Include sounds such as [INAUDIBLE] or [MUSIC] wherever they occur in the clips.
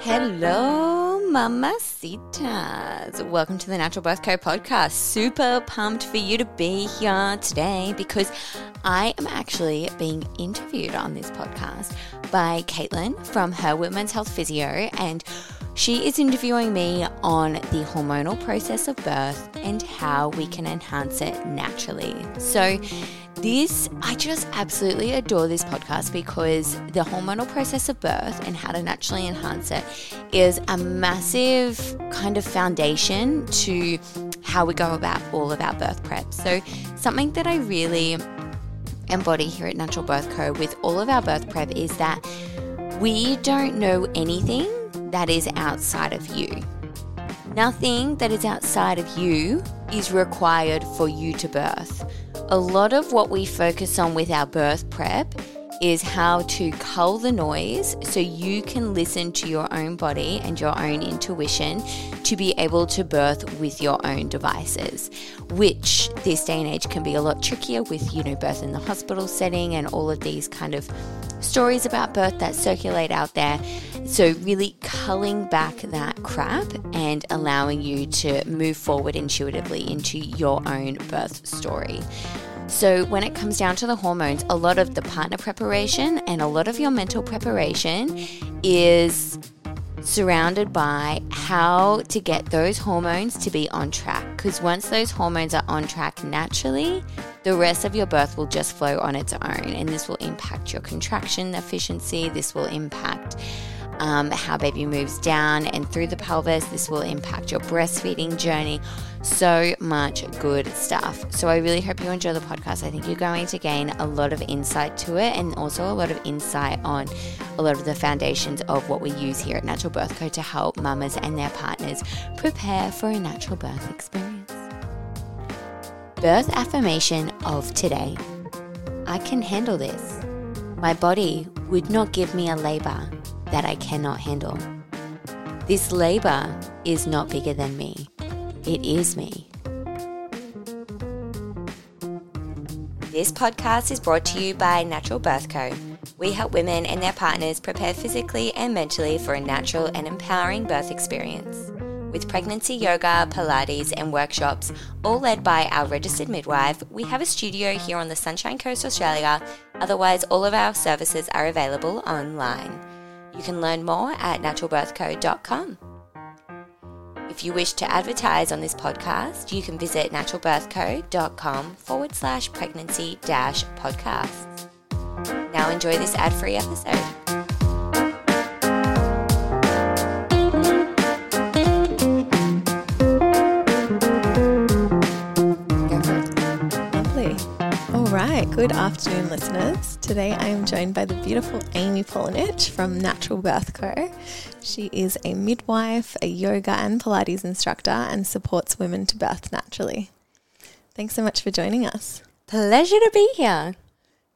Hello, mamacitas. Welcome to the Natural Birth Co podcast. Super pumped for you to be here today because I am actually being interviewed on this podcast by Caitlin from Her Women's Health Physio, and she is interviewing me on the hormonal process of birth and how we can enhance it naturally. So, this, I just absolutely adore this podcast because the hormonal process of birth and how to naturally enhance it is a massive kind of foundation to how we go about all of our birth prep. So, something that I really embody here at Natural Birth Co. with all of our birth prep is that we don't know anything that is outside of you. Nothing that is outside of you is required for you to birth. A lot of what we focus on with our birth prep is how to cull the noise so you can listen to your own body and your own intuition to be able to birth with your own devices, which this day and age can be a lot trickier with, you know, birth in the hospital setting and all of these kind of stories about birth that circulate out there. So, really culling back that crap and allowing you to move forward intuitively into your own birth story. So, when it comes down to the hormones, a lot of the partner preparation and a lot of your mental preparation is surrounded by how to get those hormones to be on track. Because once those hormones are on track naturally, the rest of your birth will just flow on its own. And this will impact your contraction efficiency, this will impact um, how baby moves down and through the pelvis. This will impact your breastfeeding journey. So much good stuff. So I really hope you enjoy the podcast. I think you're going to gain a lot of insight to it and also a lot of insight on a lot of the foundations of what we use here at Natural Birth Co to help mamas and their partners prepare for a natural birth experience. Birth affirmation of today. I can handle this. My body would not give me a labor that I cannot handle. This labor is not bigger than me, it is me. This podcast is brought to you by Natural Birth Co. We help women and their partners prepare physically and mentally for a natural and empowering birth experience. With pregnancy yoga, Pilates, and workshops, all led by our registered midwife, we have a studio here on the Sunshine Coast, Australia. Otherwise, all of our services are available online. You can learn more at naturalbirthco.com. If you wish to advertise on this podcast, you can visit naturalbirthco.com forward slash pregnancy dash podcasts. Now enjoy this ad free episode. Right. Good afternoon, listeners. Today I am joined by the beautiful Amy Paulinich from Natural Birth Co. She is a midwife, a yoga and Pilates instructor, and supports women to birth naturally. Thanks so much for joining us. Pleasure to be here.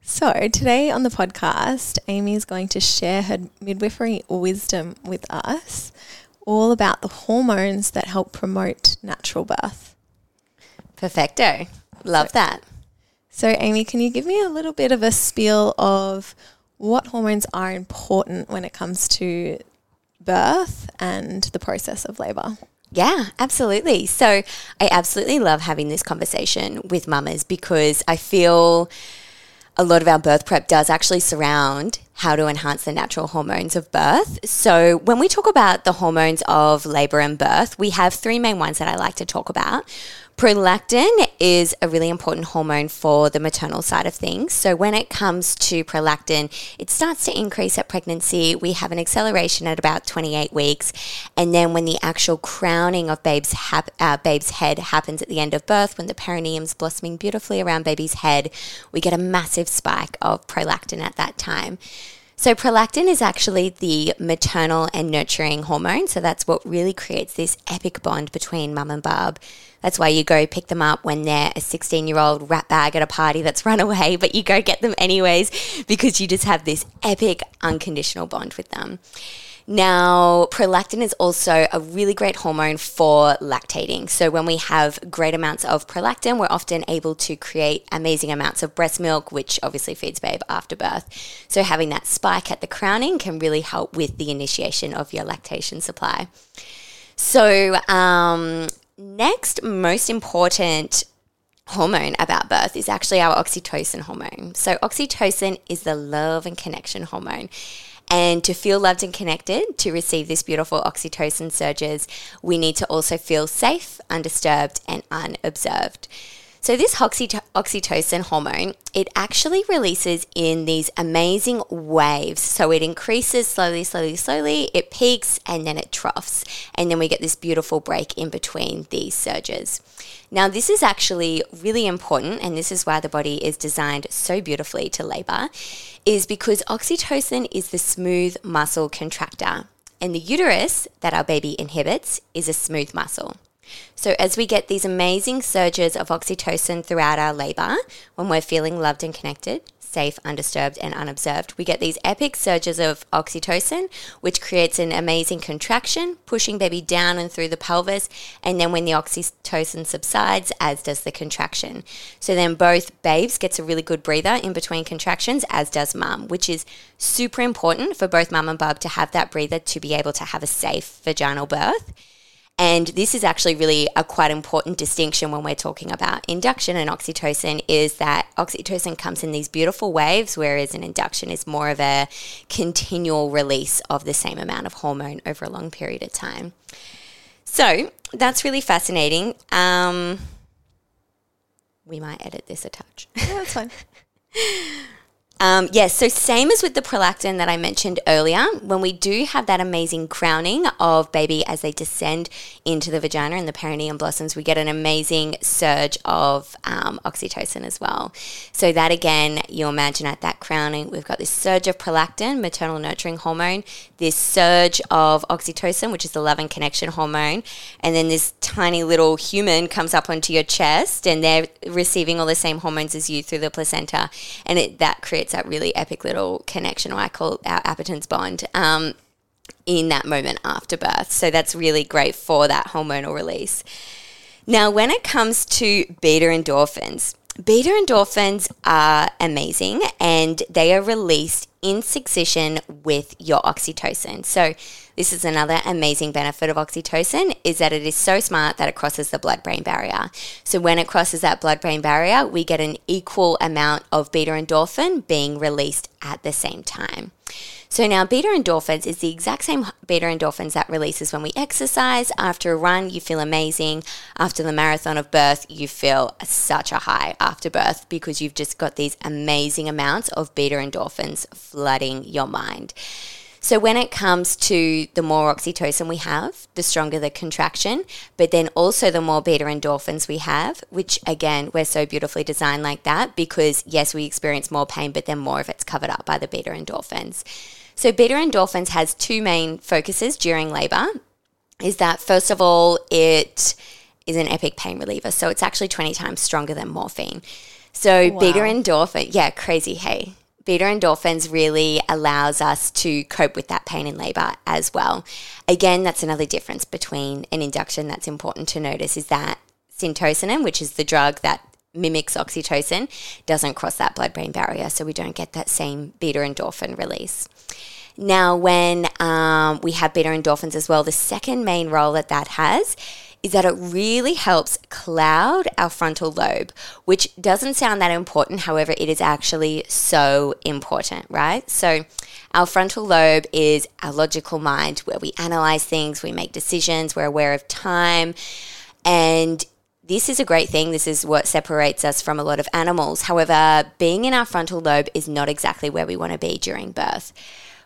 So, today on the podcast, Amy is going to share her midwifery wisdom with us, all about the hormones that help promote natural birth. Perfecto. Love that. So, Amy, can you give me a little bit of a spiel of what hormones are important when it comes to birth and the process of labour? Yeah, absolutely. So I absolutely love having this conversation with mamas because I feel a lot of our birth prep does actually surround how to enhance the natural hormones of birth. So, when we talk about the hormones of labor and birth, we have three main ones that I like to talk about. Prolactin is a really important hormone for the maternal side of things. So, when it comes to prolactin, it starts to increase at pregnancy. We have an acceleration at about 28 weeks. And then, when the actual crowning of babe's, hap- uh, babe's head happens at the end of birth, when the perineum's blossoming beautifully around baby's head, we get a massive spike of prolactin at that time. So, prolactin is actually the maternal and nurturing hormone. So, that's what really creates this epic bond between mum and bub. That's why you go pick them up when they're a 16 year old rat bag at a party that's run away, but you go get them anyways because you just have this epic unconditional bond with them. Now, prolactin is also a really great hormone for lactating. So, when we have great amounts of prolactin, we're often able to create amazing amounts of breast milk, which obviously feeds babe after birth. So, having that spike at the crowning can really help with the initiation of your lactation supply. So, um, next most important hormone about birth is actually our oxytocin hormone. So, oxytocin is the love and connection hormone. And to feel loved and connected, to receive this beautiful oxytocin surges, we need to also feel safe, undisturbed, and unobserved. So this oxytocin hormone, it actually releases in these amazing waves. So it increases slowly, slowly, slowly, it peaks and then it troughs. And then we get this beautiful break in between these surges. Now, this is actually really important, and this is why the body is designed so beautifully to labor, is because oxytocin is the smooth muscle contractor. And the uterus that our baby inhibits is a smooth muscle. So, as we get these amazing surges of oxytocin throughout our labor, when we're feeling loved and connected, safe, undisturbed, and unobserved, we get these epic surges of oxytocin, which creates an amazing contraction, pushing baby down and through the pelvis. And then when the oxytocin subsides, as does the contraction. So then both babes gets a really good breather in between contractions, as does mum, which is super important for both mum and bub to have that breather to be able to have a safe vaginal birth. And this is actually really a quite important distinction when we're talking about induction and oxytocin is that oxytocin comes in these beautiful waves, whereas an induction is more of a continual release of the same amount of hormone over a long period of time. So that's really fascinating. Um, we might edit this a touch. Yeah, that's fine. [LAUGHS] Um, yes, so same as with the prolactin that I mentioned earlier, when we do have that amazing crowning of baby as they descend into the vagina and the perineum blossoms, we get an amazing surge of um, oxytocin as well. So that again, you imagine at that crowning, we've got this surge of prolactin, maternal nurturing hormone, this surge of oxytocin, which is the love and connection hormone, and then this tiny little human comes up onto your chest and they're receiving all the same hormones as you through the placenta, and it, that creates that really epic little connection, or I call our appetence bond, um, in that moment after birth. So that's really great for that hormonal release. Now, when it comes to beta endorphins, beta endorphins are amazing and they are released in succession with your oxytocin. So this is another amazing benefit of oxytocin is that it is so smart that it crosses the blood-brain barrier. So when it crosses that blood-brain barrier, we get an equal amount of beta endorphin being released at the same time. So now beta endorphins is the exact same beta endorphins that releases when we exercise. After a run, you feel amazing. After the marathon of birth, you feel such a high after birth because you've just got these amazing amounts of beta endorphins flooding your mind. So when it comes to the more oxytocin we have, the stronger the contraction, but then also the more beta endorphins we have, which again, we're so beautifully designed like that because yes, we experience more pain, but then more of it's covered up by the beta endorphins. So beta endorphins has two main focuses during labor. Is that first of all, it is an epic pain reliever. So it's actually 20 times stronger than morphine. So oh, wow. beta endorphin, yeah, crazy, hey beta endorphins really allows us to cope with that pain in labor as well. Again, that's another difference between an induction that's important to notice is that syntocinon, which is the drug that mimics oxytocin, doesn't cross that blood brain barrier, so we don't get that same beta endorphin release. Now, when um, we have beta endorphins as well, the second main role that that has is that it really helps cloud our frontal lobe, which doesn't sound that important. However, it is actually so important, right? So, our frontal lobe is our logical mind where we analyze things, we make decisions, we're aware of time. And this is a great thing. This is what separates us from a lot of animals. However, being in our frontal lobe is not exactly where we want to be during birth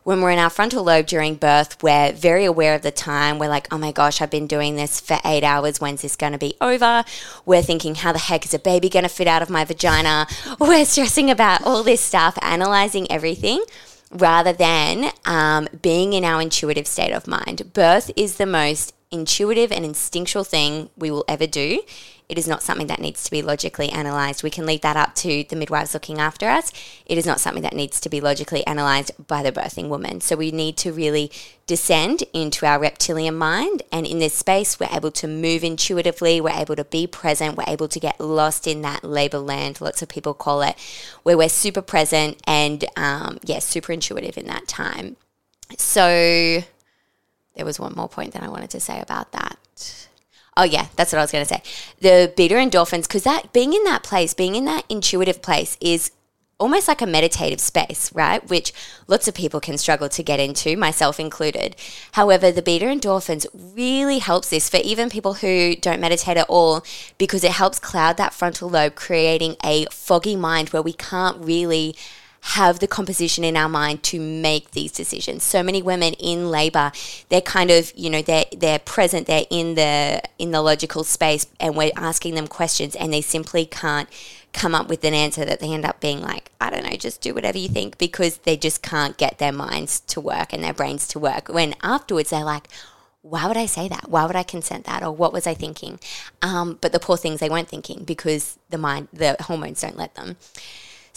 when we're in our frontal lobe during birth, we're very aware of the time. We're like, oh my gosh, I've been doing this for eight hours. When's this going to be over? We're thinking, how the heck is a baby going to fit out of my vagina? [LAUGHS] We're stressing about all this stuff, analyzing everything rather than um, being in our intuitive state of mind. Birth is the most intuitive and instinctual thing we will ever do It is not something that needs to be logically analysed. We can leave that up to the midwives looking after us. It is not something that needs to be logically analysed by the birthing woman. So we need to really descend into our reptilian mind. And in this space, we're able to move intuitively, we're able to be present, we're able to get lost in that labour land, lots of people call it, where we're super present and, um, yeah, super intuitive in that time. So there was one more point that I wanted to say about that. Oh yeah, that's what I was going to say. The beta endorphins, because that being in that place, being in that intuitive place, is almost like a meditative space, right? Which lots of people can struggle to get into, myself included. However, the beta endorphins really helps this for even people who don't meditate at all because it helps cloud that frontal lobe, creating a foggy mind where we can't really have the composition in our mind to make these decisions. So many women in labor, they're kind of, you know, they're they're present, they're in the in the logical space and we're asking them questions and they simply can't come up with an answer that they end up being like, I don't know, just do whatever you think because they just can't get their minds to work and their brains to work. When afterwards they're like, why would I say that? Why would I consent that? Or what was I thinking? Um, but the poor things they weren't thinking because the mind, the hormones don't let them.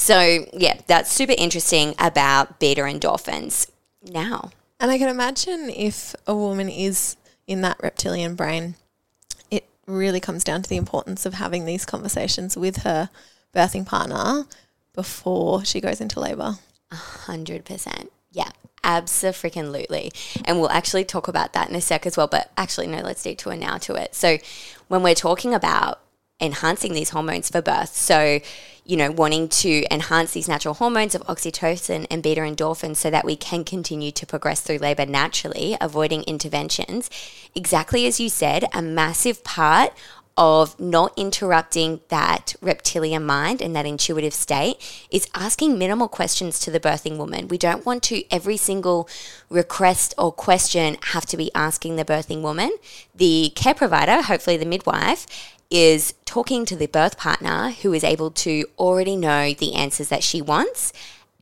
So, yeah, that's super interesting about beta endorphins now. And I can imagine if a woman is in that reptilian brain, it really comes down to the importance of having these conversations with her birthing partner before she goes into labor. A hundred percent. Yeah, absolutely. And we'll actually talk about that in a sec as well. But actually, no, let's detour now to it. So, when we're talking about enhancing these hormones for birth, so you know, wanting to enhance these natural hormones of oxytocin and beta endorphins so that we can continue to progress through labor naturally, avoiding interventions. Exactly as you said, a massive part of not interrupting that reptilian mind and that intuitive state is asking minimal questions to the birthing woman. We don't want to every single request or question have to be asking the birthing woman. The care provider, hopefully the midwife, is talking to the birth partner who is able to already know the answers that she wants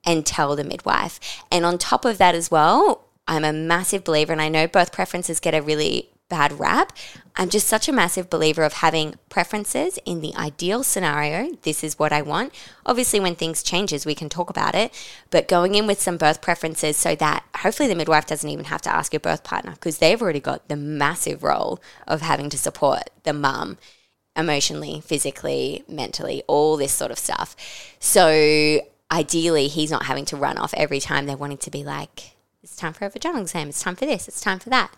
and tell the midwife. And on top of that as well, I'm a massive believer, and I know birth preferences get a really bad rap. I'm just such a massive believer of having preferences in the ideal scenario. This is what I want. Obviously, when things changes, we can talk about it, but going in with some birth preferences so that hopefully the midwife doesn't even have to ask your birth partner because they've already got the massive role of having to support the mum emotionally, physically, mentally, all this sort of stuff. So ideally, he's not having to run off every time they're wanting to be like, it's time for a vaginal exam, it's time for this, it's time for that.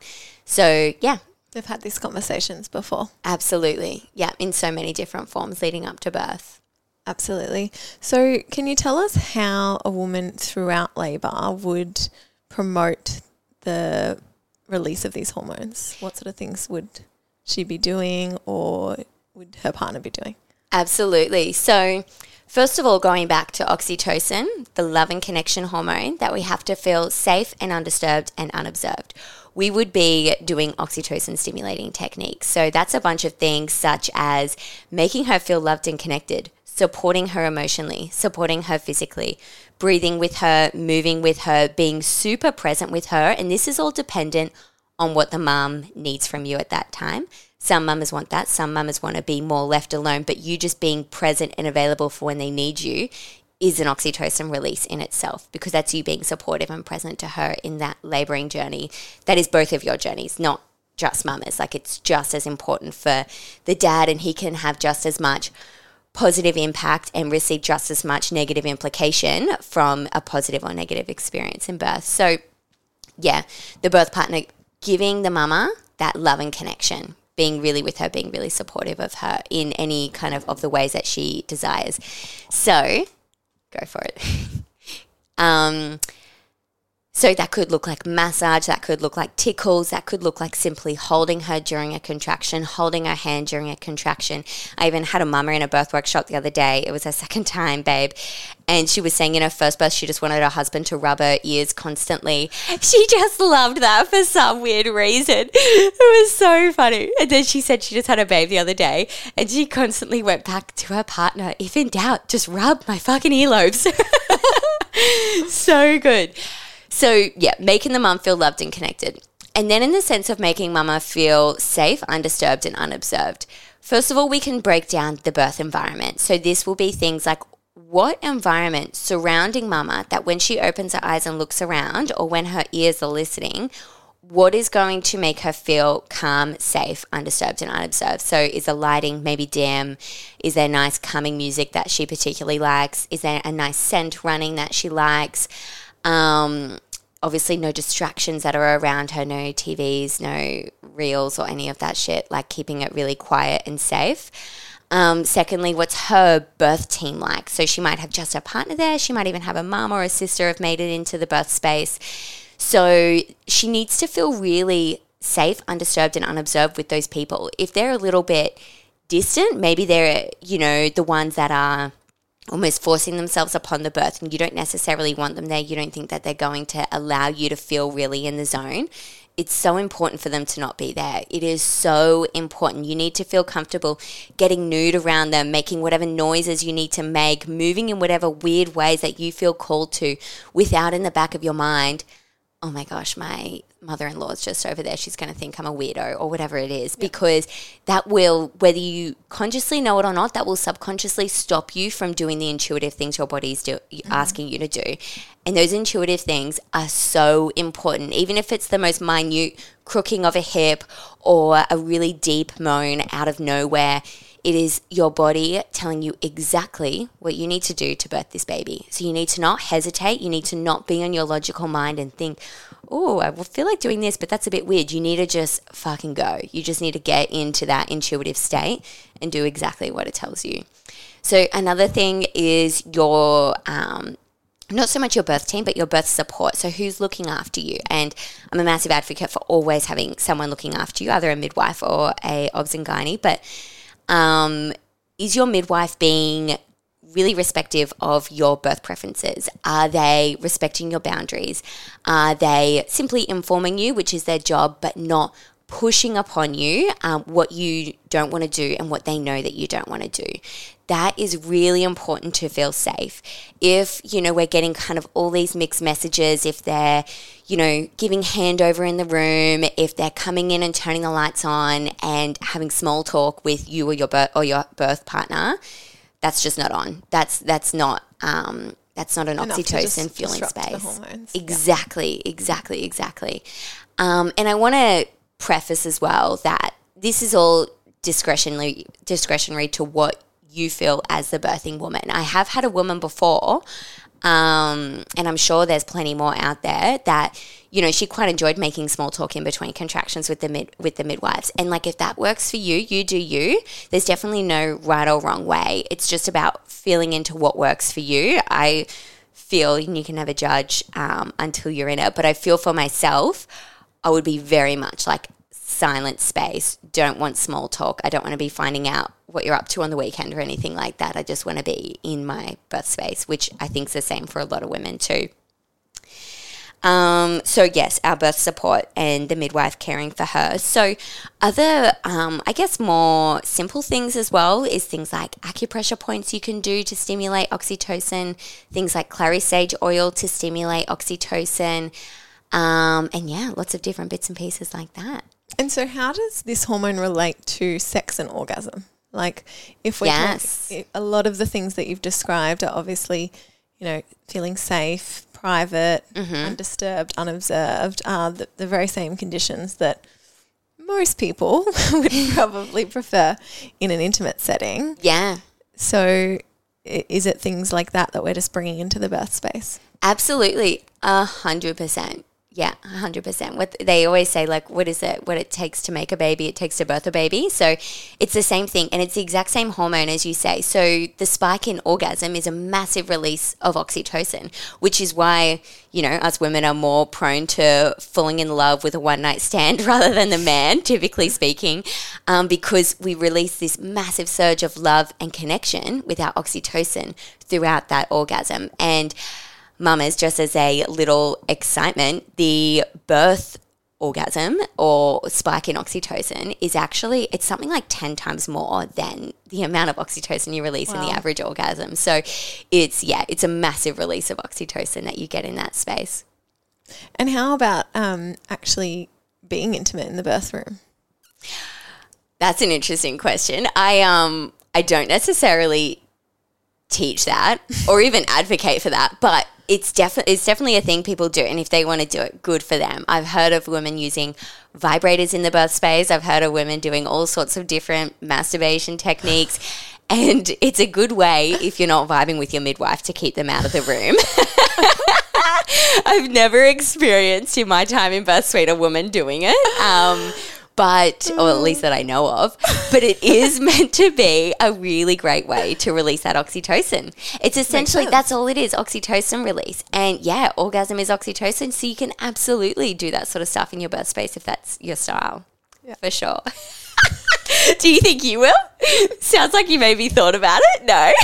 So, yeah. They've had these conversations before. Absolutely. Yeah, in so many different forms leading up to birth. Absolutely. So, can you tell us how a woman throughout labour would promote the release of these hormones? What sort of things would she be doing or would her partner be doing? Absolutely. So, first of all, going back to oxytocin, the love and connection hormone, that we have to feel safe and undisturbed and unobserved. We would be doing oxytocin stimulating techniques. So, that's a bunch of things such as making her feel loved and connected, supporting her emotionally, supporting her physically, breathing with her, moving with her, being super present with her. And this is all dependent on what the mom needs from you at that time. Some mamas want that. Some mamas want to be more left alone, but you just being present and available for when they need you is an oxytocin release in itself because that's you being supportive and present to her in that laboring journey. That is both of your journeys, not just mamas. Like it's just as important for the dad, and he can have just as much positive impact and receive just as much negative implication from a positive or negative experience in birth. So, yeah, the birth partner giving the mama that love and connection being really with her, being really supportive of her in any kind of of the ways that she desires. So, go for it. [LAUGHS] um, so that could look like massage, that could look like tickles, that could look like simply holding her during a contraction, holding her hand during a contraction. I even had a mama in a birth workshop the other day. It was her second time, babe. And she was saying in her first birth, she just wanted her husband to rub her ears constantly. [LAUGHS] She just loved that for some weird reason. [LAUGHS] It was so funny. And then she said she just had a babe the other day and she constantly went back to her partner. If in doubt, just rub my fucking earlobes. [LAUGHS] so good. So, yeah, making the mum feel loved and connected. and then in the sense of making mama feel safe, undisturbed, and unobserved. First of all, we can break down the birth environment. So this will be things like what environment surrounding mama that when she opens her eyes and looks around or when her ears are listening, what is going to make her feel calm, safe, undisturbed, and unobserved? So, is the lighting maybe dim? Is there nice calming music that she particularly likes? Is there a nice scent running that she likes? Um, obviously, no distractions that are around her, no TVs, no reels, or any of that shit, like keeping it really quiet and safe. Um, secondly, what's her birth team like? So she might have just her partner there. She might even have a mum or a sister have made it into the birth space. So she needs to feel really safe, undisturbed, and unobserved with those people. If they're a little bit distant, maybe they're, you know, the ones that are almost forcing themselves upon the birth and you don't necessarily want them there. You don't think that they're going to allow you to feel really in the zone it's so important for them to not be there. It is so important. You need to feel comfortable getting nude around them, making whatever noises you need to make, moving in whatever weird ways that you feel called to without in the back of your mind, oh my gosh, my mother in law is just over there. She's going to think I'm a weirdo or whatever it is, yep. because that will, whether you consciously know it or not, that will subconsciously stop you from doing the intuitive things your body is do, mm-hmm. asking you to do. And those intuitive things are so important, even if it's the most minute crooking of a hip or a really deep moan out of nowhere it is your body telling you exactly what you need to do to birth this baby. So you need to not hesitate. You need to not be on your logical mind and think, oh, I will feel like doing this, but that's a bit weird. You need to just fucking go. You just need to get into that intuitive state and do exactly what it tells you. So another thing is your um, not so much your birth team, but your birth support. So, who's looking after you? And I'm a massive advocate for always having someone looking after you, either a midwife or a obs and gynae. But um, is your midwife being really respective of your birth preferences? Are they respecting your boundaries? Are they simply informing you, which is their job, but not pushing upon you um, what you don't want to do and what they know that you don't want to do. That is really important to feel safe. If, you know, we're getting kind of all these mixed messages, if they're, you know, giving handover in the room, if they're coming in and turning the lights on and having small talk with you or your birth, or your birth partner, that's just not on. That's that's not um, that's not an Enough oxytocin feeling space. Exactly, yeah. exactly, exactly. Um, and I want to preface as well that this is all discretionary discretionary to what you feel as the birthing woman. I have had a woman before, um, and I'm sure there's plenty more out there that you know she quite enjoyed making small talk in between contractions with the mid with the midwives. And like if that works for you, you do you. There's definitely no right or wrong way. It's just about feeling into what works for you. I feel, and you can never judge um, until you're in it, but I feel for myself. I would be very much like silent space. Don't want small talk. I don't want to be finding out what you're up to on the weekend or anything like that. I just want to be in my birth space, which I think is the same for a lot of women too. Um, so yes, our birth support and the midwife caring for her. So other, um, I guess, more simple things as well is things like acupressure points you can do to stimulate oxytocin, things like clary sage oil to stimulate oxytocin. Um, and yeah, lots of different bits and pieces like that. And so, how does this hormone relate to sex and orgasm? Like, if we yes. a lot of the things that you've described are obviously, you know, feeling safe, private, mm-hmm. undisturbed, unobserved, are the, the very same conditions that most people [LAUGHS] would [LAUGHS] probably prefer in an intimate setting. Yeah. So, is it things like that that we're just bringing into the birth space? Absolutely, a hundred percent. Yeah, 100%. What they always say like what is it? What it takes to make a baby, it takes to birth a baby. So it's the same thing and it's the exact same hormone as you say. So the spike in orgasm is a massive release of oxytocin, which is why, you know, us women are more prone to falling in love with a one night stand [LAUGHS] rather than the man, typically speaking, um, because we release this massive surge of love and connection with our oxytocin throughout that orgasm. And mamas, just as a little excitement, the birth orgasm or spike in oxytocin is actually it's something like 10 times more than the amount of oxytocin you release wow. in the average orgasm so it's yeah it's a massive release of oxytocin that you get in that space and how about um, actually being intimate in the birth room? That's an interesting question. I um I don't necessarily teach that or even advocate for that, but it's definitely it's definitely a thing people do, and if they want to do it, good for them. I've heard of women using vibrators in the birth space. I've heard of women doing all sorts of different masturbation techniques. [LAUGHS] And it's a good way if you're not vibing with your midwife to keep them out of the room. [LAUGHS] I've never experienced in my time in birth suite a woman doing it. Um, but or at least that I know of. But it [LAUGHS] is meant to be a really great way to release that oxytocin. It's essentially that's all it is, oxytocin release. And yeah, orgasm is oxytocin, so you can absolutely do that sort of stuff in your birth space if that's your style. Yeah. For sure. [LAUGHS] do you think you will? Sounds like you maybe thought about it. No. [LAUGHS]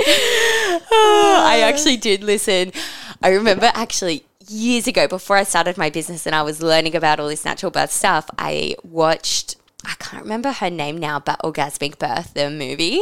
Oh, I [SIGHS] actually did listen. I remember actually years ago before I started my business and I was learning about all this natural birth stuff, I watched I can't remember her name now, but Orgasmic Birth, the movie.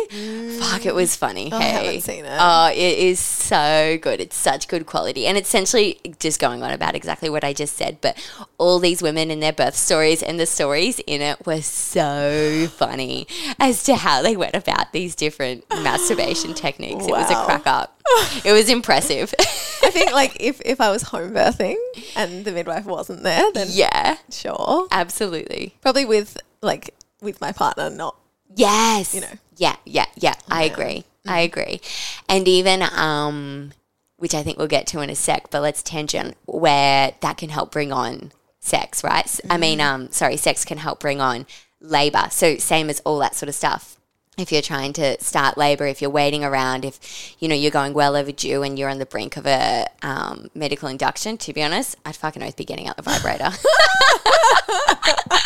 Fuck, it was funny. Oh, I haven't seen it. Oh, it is so good. It's such good quality. And it's essentially just going on about exactly what I just said. But all these women and their birth stories and the stories in it were so funny as to how they went about these different [SIGHS] masturbation techniques. It was a crack up. [SIGHS] It was impressive. I think like if, if I was home birthing and the midwife wasn't there, then yeah, sure. absolutely. Probably with like with my partner, not Yes. You know. Yeah, yeah, yeah. I agree. I agree. And even um which I think we'll get to in a sec, but let's tangent where that can help bring on sex, right? I mean, um sorry, sex can help bring on labor. So same as all that sort of stuff. If you're trying to start labor, if you're waiting around, if you know you're going well overdue and you're on the brink of a um, medical induction, to be honest, I'd fucking oath be getting out the vibrator. [LAUGHS]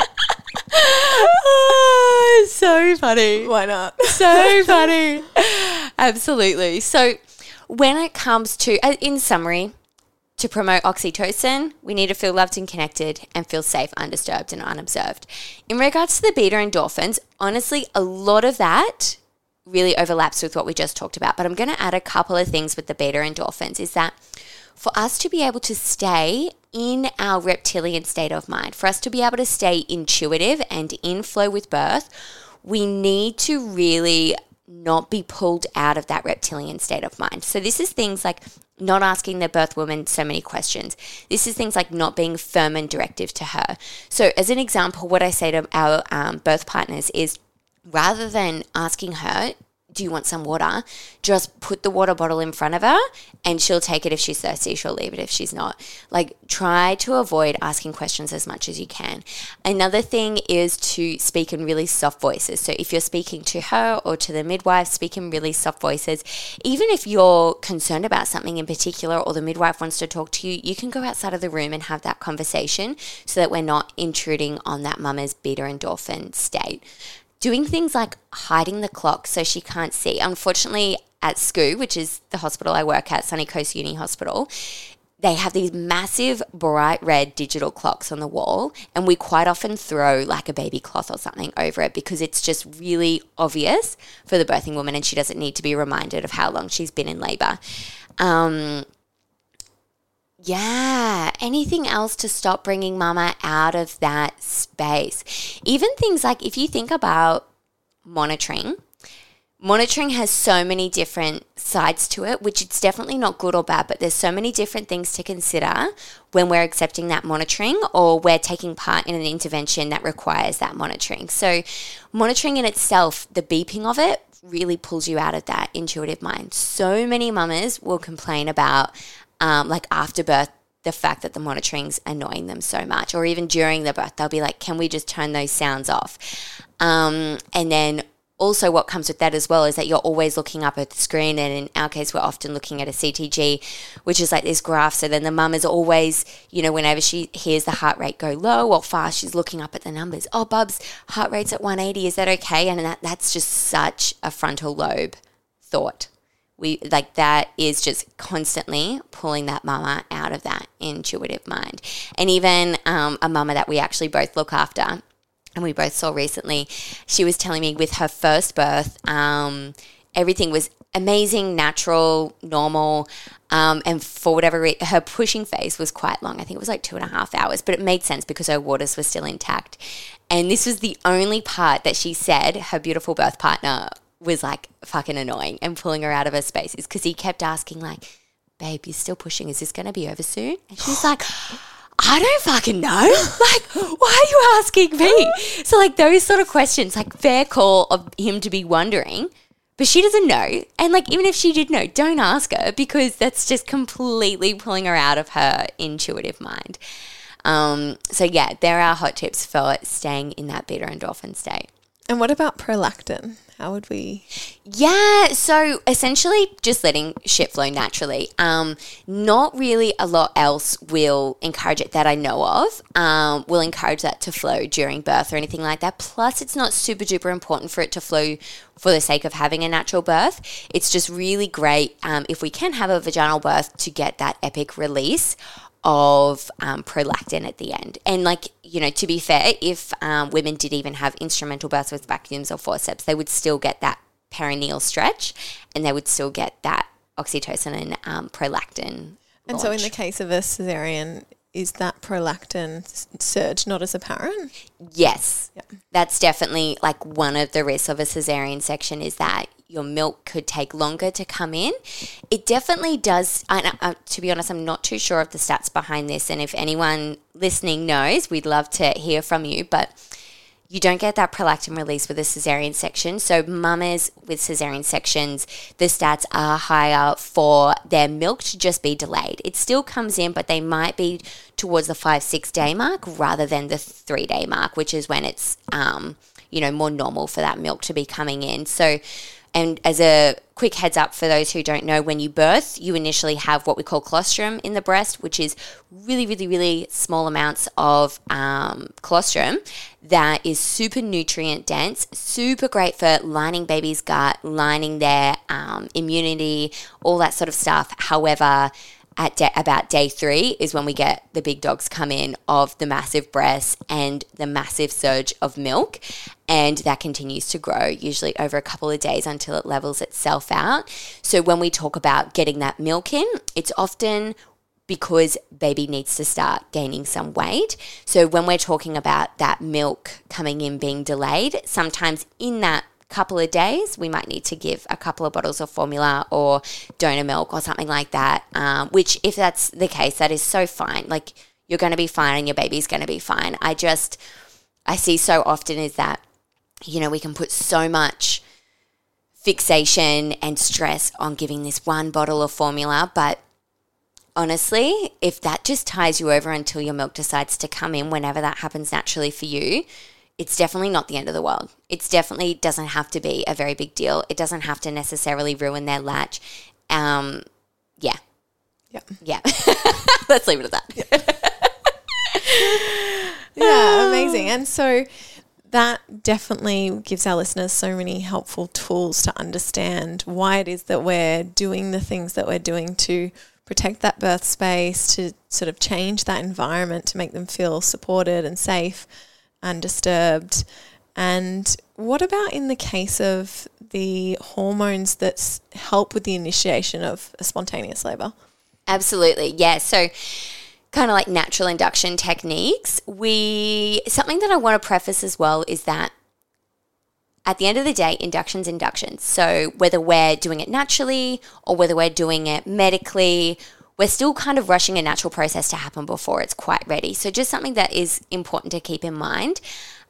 [LAUGHS] so funny. why not? So funny. Absolutely. So, when it comes to, uh, in summary, to promote oxytocin, we need to feel loved and connected and feel safe, undisturbed, and unobserved. In regards to the beta endorphins, honestly, a lot of that really overlaps with what we just talked about. But I'm going to add a couple of things with the beta endorphins is that for us to be able to stay in our reptilian state of mind, for us to be able to stay intuitive and in flow with birth, we need to really not be pulled out of that reptilian state of mind. So, this is things like not asking the birth woman so many questions. This is things like not being firm and directive to her. So, as an example, what I say to our um, birth partners is rather than asking her, do you want some water? Just put the water bottle in front of her and she'll take it if she's thirsty. She'll leave it if she's not. Like, try to avoid asking questions as much as you can. Another thing is to speak in really soft voices. So, if you're speaking to her or to the midwife, speak in really soft voices. Even if you're concerned about something in particular or the midwife wants to talk to you, you can go outside of the room and have that conversation so that we're not intruding on that mama's beta endorphin state doing things like hiding the clock so she can't see. Unfortunately, at SCU, which is the hospital I work at, Sunny Coast Uni Hospital, they have these massive bright red digital clocks on the wall, and we quite often throw like a baby cloth or something over it because it's just really obvious for the birthing woman, and she doesn't need to be reminded of how long she's been in labor. Um, yeah, anything else to stop bringing mama out of that space. Even things like if you think about monitoring, monitoring has so many different sides to it, which it's definitely not good or bad, but there's so many different things to consider when we're accepting that monitoring or we're taking part in an intervention that requires that monitoring. So, monitoring in itself, the beeping of it really pulls you out of that intuitive mind. So many mamas will complain about um, like after birth, the fact that the monitoring's annoying them so much, or even during the birth, they'll be like, "Can we just turn those sounds off?" Um, and then also, what comes with that as well is that you're always looking up at the screen, and in our case, we're often looking at a CTG, which is like this graph. So then the mum is always, you know, whenever she hears the heart rate go low or fast, she's looking up at the numbers. Oh, Bub's heart rate's at 180. Is that okay? And that that's just such a frontal lobe thought we like that is just constantly pulling that mama out of that intuitive mind and even um, a mama that we actually both look after and we both saw recently she was telling me with her first birth um, everything was amazing natural normal Um, and for whatever reason, her pushing phase was quite long. I think it was like two and a half hours, but it made sense because her waters were still intact. And this was the only part that she said her beautiful birth partner was like fucking annoying and pulling her out of her spaces because he kept asking, like, babe, you're still pushing. Is this going to be over soon? And she's like, I don't fucking know. [LAUGHS] Like, why are you asking me? So, like, those sort of questions, like, fair call of him to be wondering, but she doesn't know. And, like, even if she did know, don't ask her because that's just completely pulling her out of her intuitive mind. Um, so, yeah, there are hot tips for staying in that beta endorphin state. And what about prolactin? How would we? Yeah, so essentially just letting shit flow naturally. Um, not really a lot else will encourage it that I know of. Um, will encourage that to flow during birth or anything like that. Plus, it's not super duper important for it to flow for the sake of having a natural birth. It's just really great um, if we can have a vaginal birth to get that epic release of um, prolactin at the end. And like, you know, to be fair, if um, women did even have instrumental births with vacuums or forceps, they would still get that perineal stretch and they would still get that oxytocin and um, prolactin. And launch. so in the case of a cesarean, is that prolactin surge not as apparent? Yes. Yep. That's definitely like one of the risks of a cesarean section is that your milk could take longer to come in. It definitely does. I, uh, to be honest, I'm not too sure of the stats behind this. And if anyone listening knows, we'd love to hear from you. But you don't get that prolactin release with a cesarean section. So, mamas with cesarean sections, the stats are higher for their milk to just be delayed. It still comes in, but they might be towards the five, six day mark rather than the three day mark, which is when it's, um, you know, more normal for that milk to be coming in. So, and as a quick heads up for those who don't know, when you birth, you initially have what we call colostrum in the breast, which is really, really, really small amounts of um, colostrum that is super nutrient dense, super great for lining baby's gut, lining their um, immunity, all that sort of stuff. However, at de- about day three is when we get the big dogs come in of the massive breasts and the massive surge of milk. And that continues to grow, usually over a couple of days until it levels itself out. So when we talk about getting that milk in, it's often because baby needs to start gaining some weight. So when we're talking about that milk coming in being delayed, sometimes in that couple of days, we might need to give a couple of bottles of formula or donor milk or something like that. Um, which, if that's the case, that is so fine. Like you're going to be fine and your baby's going to be fine. I just, I see so often is that, you know, we can put so much fixation and stress on giving this one bottle of formula, but honestly, if that just ties you over until your milk decides to come in whenever that happens naturally for you, it's definitely not the end of the world. It's definitely doesn't have to be a very big deal. It doesn't have to necessarily ruin their latch. Um, yeah. Yeah. Yeah. [LAUGHS] Let's leave it at that. Yeah. [LAUGHS] yeah, amazing. And so that definitely gives our listeners so many helpful tools to understand why it is that we're doing the things that we're doing to protect that birth space, to sort of change that environment to make them feel supported and safe undisturbed. And what about in the case of the hormones that help with the initiation of a spontaneous labor? Absolutely, yeah. So, kind of like natural induction techniques, we something that I want to preface as well is that at the end of the day, induction's induction. So, whether we're doing it naturally or whether we're doing it medically, we're still kind of rushing a natural process to happen before it's quite ready. So, just something that is important to keep in mind.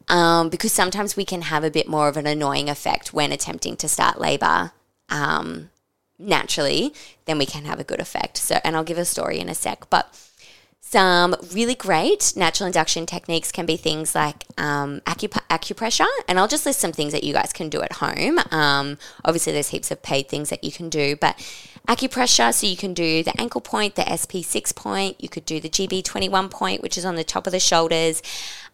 Um, because sometimes we can have a bit more of an annoying effect when attempting to start labor um, naturally than we can have a good effect. So, and I'll give a story in a sec, but some really great natural induction techniques can be things like um, acup- acupressure, and I'll just list some things that you guys can do at home. Um, obviously, there's heaps of paid things that you can do, but acupressure, so you can do the ankle point, the SP6 point, you could do the GB21 point, which is on the top of the shoulders.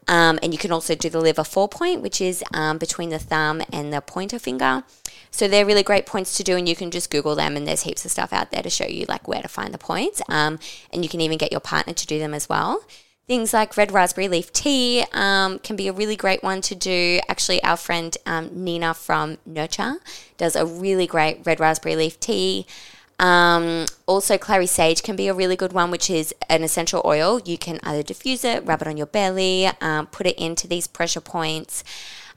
Um, and you can also do the liver four point, which is um, between the thumb and the pointer finger. So they're really great points to do, and you can just Google them, and there's heaps of stuff out there to show you like where to find the points. Um, and you can even get your partner to do them as well. Things like red raspberry leaf tea um, can be a really great one to do. Actually, our friend um, Nina from Nurture does a really great red raspberry leaf tea. Um, also, clary sage can be a really good one, which is an essential oil. You can either diffuse it, rub it on your belly, um, put it into these pressure points.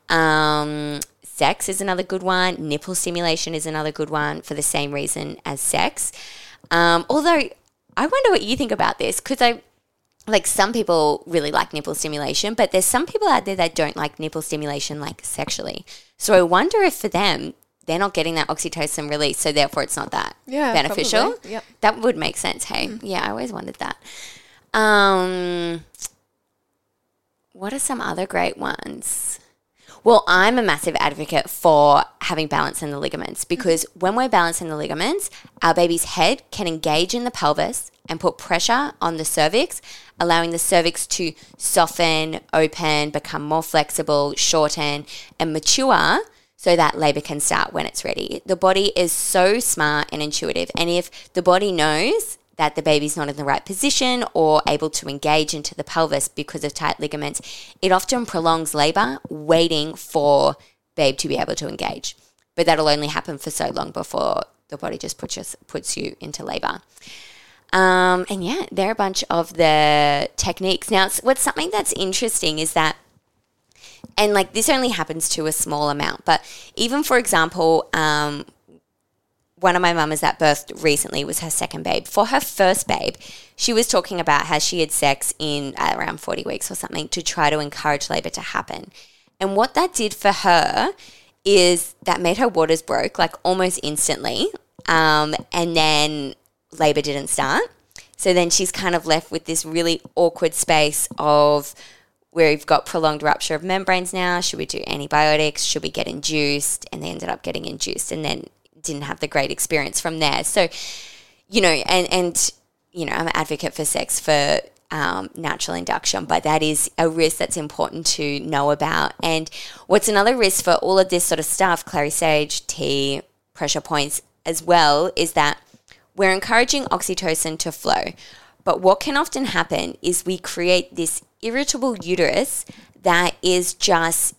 Um, sex is another good one. Nipple stimulation is another good one for the same reason as sex. Um, although, I wonder what you think about this because I like some people really like nipple stimulation, but there's some people out there that don't like nipple stimulation like sexually. So I wonder if for them they're not getting that oxytocin release, so therefore it's not that Yeah, beneficial. probably. Yep. That would make sense. Hey, yeah, I always wondered that. Um, what are some other great ones? Well, I'm a massive advocate for having balance in the ligaments because when we're balancing the ligaments, our baby's head can engage in the pelvis and put pressure on the cervix, allowing the cervix to soften, open, become more flexible, shorten, and mature so that labor can start when it's ready. The body is so smart and intuitive. And if the body knows that the baby's not in the right position or able to engage into the pelvis because of tight ligaments, it often prolongs labor waiting for babe to be able to engage. But that'll only happen for so long before the body just puts, us, puts you into labor. Um, and yeah, there are a bunch of the techniques. Now, what's something that's interesting is that and like this only happens to a small amount but even for example um, one of my mamas that birthed recently was her second babe. For her first babe she was talking about how she had sex in around 40 weeks or something to try to encourage labor to happen. And what that did for her is that made her waters broke like almost instantly um, and then labor didn't start. So then she's kind of left with this really awkward space of we've got prolonged rupture of membranes now. Should we do antibiotics? Should we get induced? And they ended up getting induced and then didn't have the great experience from there. So, you know, and, and you know, I'm an advocate for sex for um, natural induction, but that is a risk that's important to know about. And what's another risk for all of this sort of stuff, clary sage, tea, pressure points as well, is that we're encouraging oxytocin to flow. But what can often happen is we create this irritable uterus that is just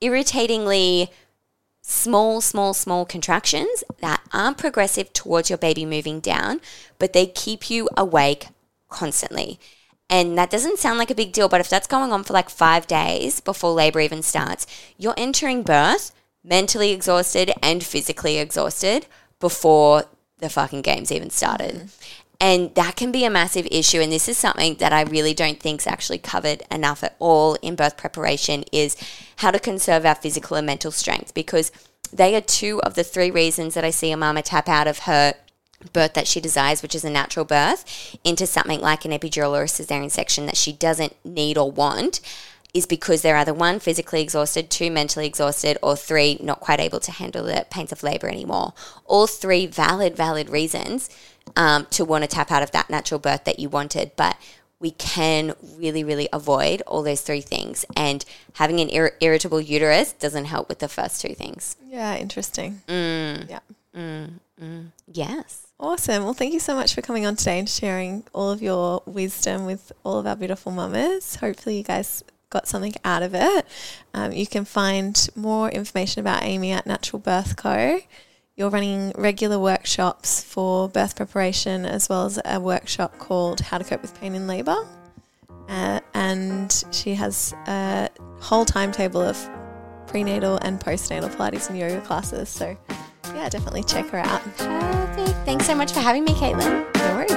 irritatingly small, small, small contractions that aren't progressive towards your baby moving down, but they keep you awake constantly. And that doesn't sound like a big deal, but if that's going on for like five days before labor even starts, you're entering birth mentally exhausted and physically exhausted before the fucking games even started. Mm-hmm. And that can be a massive issue. And this is something that I really don't think is actually covered enough at all in birth preparation is how to conserve our physical and mental strength because they are two of the three reasons that I see a mama tap out of her birth that she desires, which is a natural birth, into something like an epidural or a cesarean section that she doesn't need or want, is because they're either one, physically exhausted, two, mentally exhausted, or three, not quite able to handle the pains of labor anymore. All three valid, valid reasons um, to want to tap out of that natural birth that you wanted. But we can really, really avoid all those three things. And having an ir- irritable uterus doesn't help with the first two things. Yeah, interesting. Mm. Yeah. Yes. Awesome. Well, thank you so much for coming on today and sharing all of your wisdom with all of our beautiful mamas. Hopefully, you guys got something out of it. Um, you can find more information about Amy at Natural Birth Co. You're running regular workshops for birth preparation as well as a workshop called How to Cope with Pain in Labour. Uh, and she has a whole timetable of prenatal and postnatal Pilates and yoga classes. So, yeah, definitely check her out. Perfect. Thanks so much for having me, Caitlin. No worries.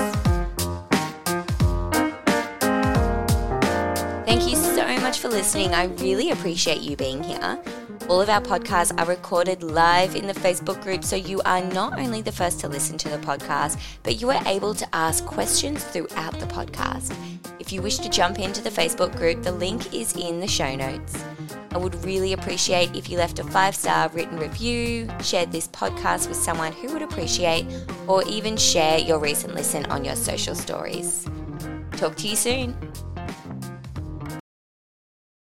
Thank you so much for listening. I really appreciate you being here. All of our podcasts are recorded live in the Facebook group, so you are not only the first to listen to the podcast, but you are able to ask questions throughout the podcast. If you wish to jump into the Facebook group, the link is in the show notes. I would really appreciate if you left a five star written review, shared this podcast with someone who would appreciate, or even share your recent listen on your social stories. Talk to you soon.